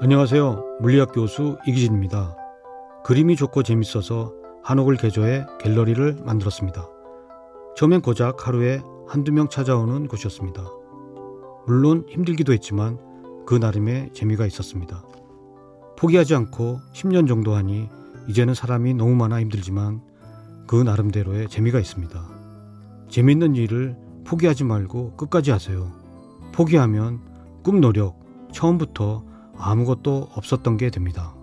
안녕하세요. 물리학 교수 이기진입니다. 그림이 좋고 재밌어서 한옥을 개조해 갤러리를 만들었습니다. 처음엔 고작 하루에 한두 명 찾아오는 곳이었습니다. 물론 힘들기도 했지만 그 나름의 재미가 있었습니다. 포기하지 않고 10년 정도 하니 이제는 사람이 너무 많아 힘들지만 그 나름대로의 재미가 있습니다. 재밌는 일을 포기하지 말고 끝까지 하세요. 포기하면 꿈 노력 처음부터 아무것도 없었던 게 됩니다.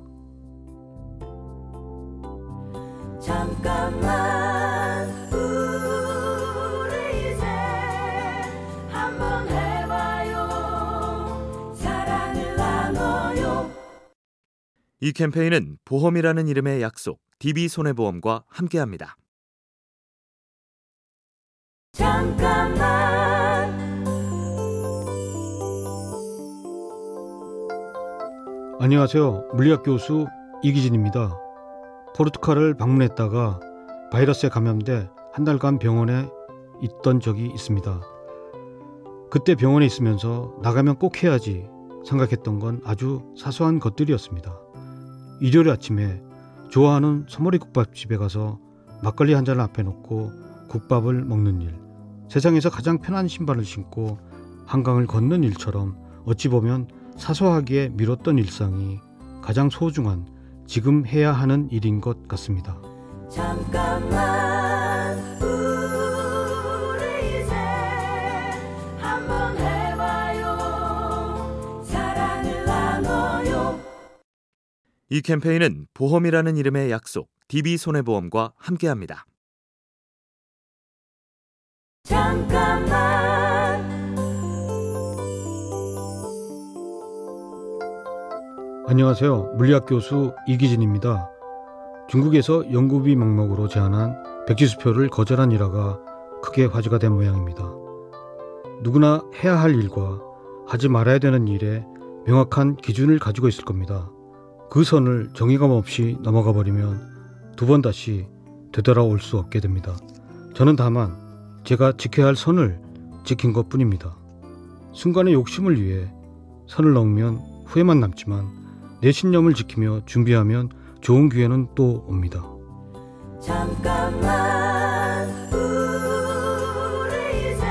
잠깐만 우리 이제 한번 해봐요 사랑을 나눠요 이 캠페인은 보험이라는 이름의 약속, DB손해보험과 함께합니다. 안녕하세요. 물리학 교수 이기진입니다. 포르투갈을 방문했다가 바이러스에 감염돼 한 달간 병원에 있던 적이 있습니다. 그때 병원에 있으면서 나가면 꼭 해야지 생각했던 건 아주 사소한 것들이었습니다. 일요일 아침에 좋아하는 소머리 국밥집에 가서 막걸리 한 잔을 앞에 놓고 국밥을 먹는 일. 세상에서 가장 편한 신발을 신고 한강을 걷는 일처럼 어찌 보면 사소하게 미뤘던 일상이 가장 소중한 지금 해야 하는 일인 것 같습니다. 잠깐만 우리 이제 한번 해봐요 사랑을 나눠요 이 캠페인은 보험이라는 이름의 약속, DB손해보험과 함께합니다. 잠깐만 안녕하세요. 물리학 교수 이기진입니다. 중국에서 연구비 명목으로 제안한 백지수표를 거절한 일화가 크게 화제가 된 모양입니다. 누구나 해야 할 일과 하지 말아야 되는 일에 명확한 기준을 가지고 있을 겁니다. 그 선을 정의감 없이 넘어가 버리면 두 번 다시 되돌아올 수 없게 됩니다. 저는 다만 제가 지켜야 할 선을 지킨 것 뿐입니다. 순간의 욕심을 위해 선을 넘으면 후회만 남지만 내 신념을 지키며 준비하면 좋은 기회는 또 옵니다. 잠깐만 우리 이제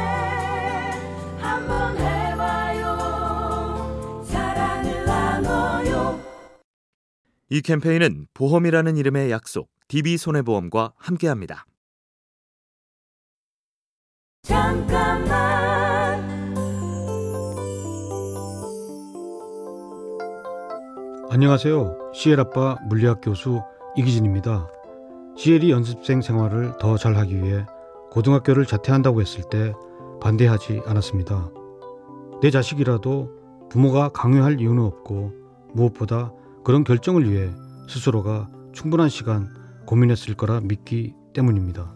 한번 해봐요 사랑을 나눠요 이 캠페인은 보험이라는 이름의 약속, DB손해보험과 함께합니다. 잠깐만 안녕하세요. 시엘 아빠 물리학 교수 이기진입니다. 시엘이 연습생 생활을 더 잘하기 위해 고등학교를 자퇴한다고 했을 때 반대하지 않았습니다. 내 자식이라도 부모가 강요할 이유는 없고 무엇보다 그런 결정을 위해 스스로가 충분한 시간 고민했을 거라 믿기 때문입니다.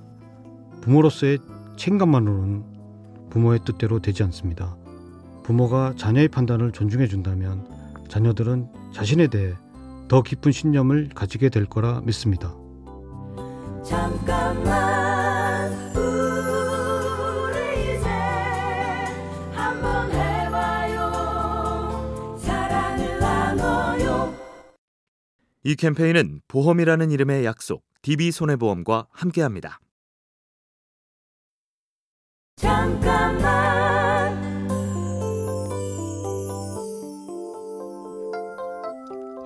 부모로서의 책임감만으로는 부모의 뜻대로 되지 않습니다. 부모가 자녀의 판단을 존중해 준다면 자녀들은 자신에 대해 더 깊은 신념을 가지게 될 거라 믿습니다. 잠깐만 우리 이제 한번 해봐요 사랑을 나눠요 이 캠페인은 보험이라는 이름의 약속, DB손해보험과 함께합니다. 잠깐만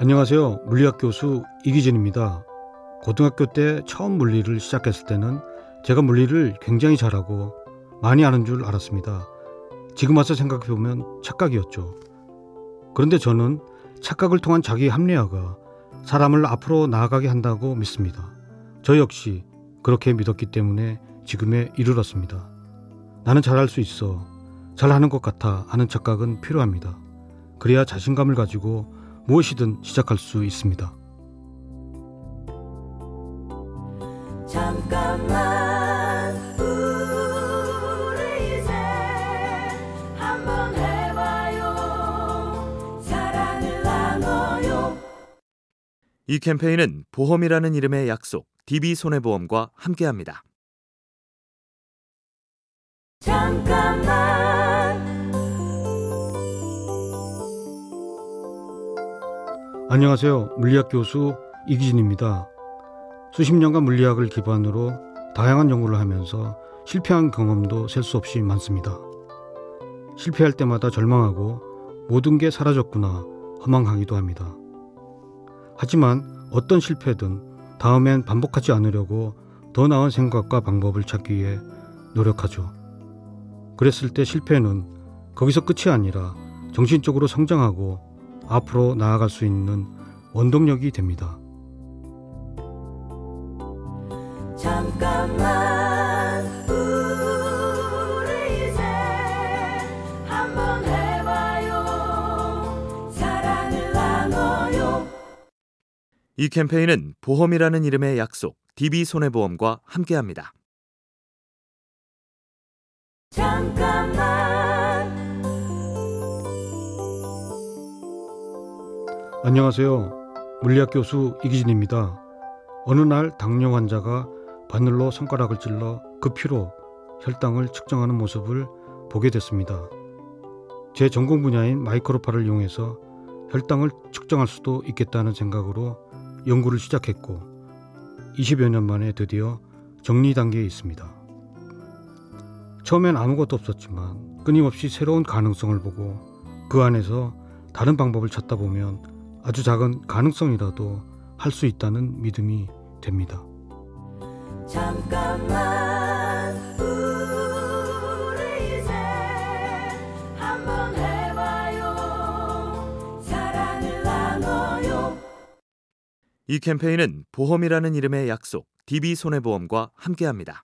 안녕하세요. 물리학 교수 이기진입니다. 고등학교 때 처음 물리를 시작했을 때는 제가 물리를 굉장히 잘하고 많이 아는 줄 알았습니다. 지금 와서 생각해보면 착각이었죠. 그런데 저는 착각을 통한 자기 합리화가 사람을 앞으로 나아가게 한다고 믿습니다. 저 역시 그렇게 믿었기 때문에 지금에 이르렀습니다. 나는 잘할 수 있어. 잘하는 것 같아 하는 착각은 필요합니다. 그래야 자신감을 가지고 무엇이든 시작할 수 있습니다. 잠깐만 우리 이제 한번 해봐요 사랑을 나눠요 이 캠페인은 보험이라는 이름의 약속, DB손해보험과 함께합니다. 잠깐만 안녕하세요. 물리학 교수 이기진입니다. 수십 년간 물리학을 기반으로 다양한 연구를 하면서 실패한 경험도 셀 수 없이 많습니다. 실패할 때마다 절망하고 모든 게 사라졌구나 허망하기도 합니다. 하지만 어떤 실패든 다음엔 반복하지 않으려고 더 나은 생각과 방법을 찾기 위해 노력하죠. 그랬을 때 실패는 거기서 끝이 아니라 정신적으로 성장하고 앞으로 나아갈 수 있는 원동력이 됩니다. 잠깐만 우리 이제 한번 해봐요 사랑을 나눠요 이 캠페인은 보험이라는 이름의 약속 DB손해보험과 함께합니다. 잠깐만 안녕하세요. 물리학 교수 이기진입니다. 어느 날 당뇨 환자가 바늘로 손가락을 찔러 그 피로 혈당을 측정하는 모습을 보게 됐습니다. 제 전공 분야인 마이크로파를 이용해서 혈당을 측정할 수도 있겠다는 생각으로 연구를 시작했고 20여 년 만에 드디어 정리 단계에 있습니다. 처음엔 아무것도 없었지만 끊임없이 새로운 가능성을 보고 그 안에서 다른 방법을 찾다 보면 아주 작은 가능성이라도 할 수 있다는 믿음이 됩니다. 잠깐만 우리 이제 한번 해봐요 사랑을 나눠요 이 캠페인은 보험이라는 이름의 약속 DB손해보험과 함께합니다.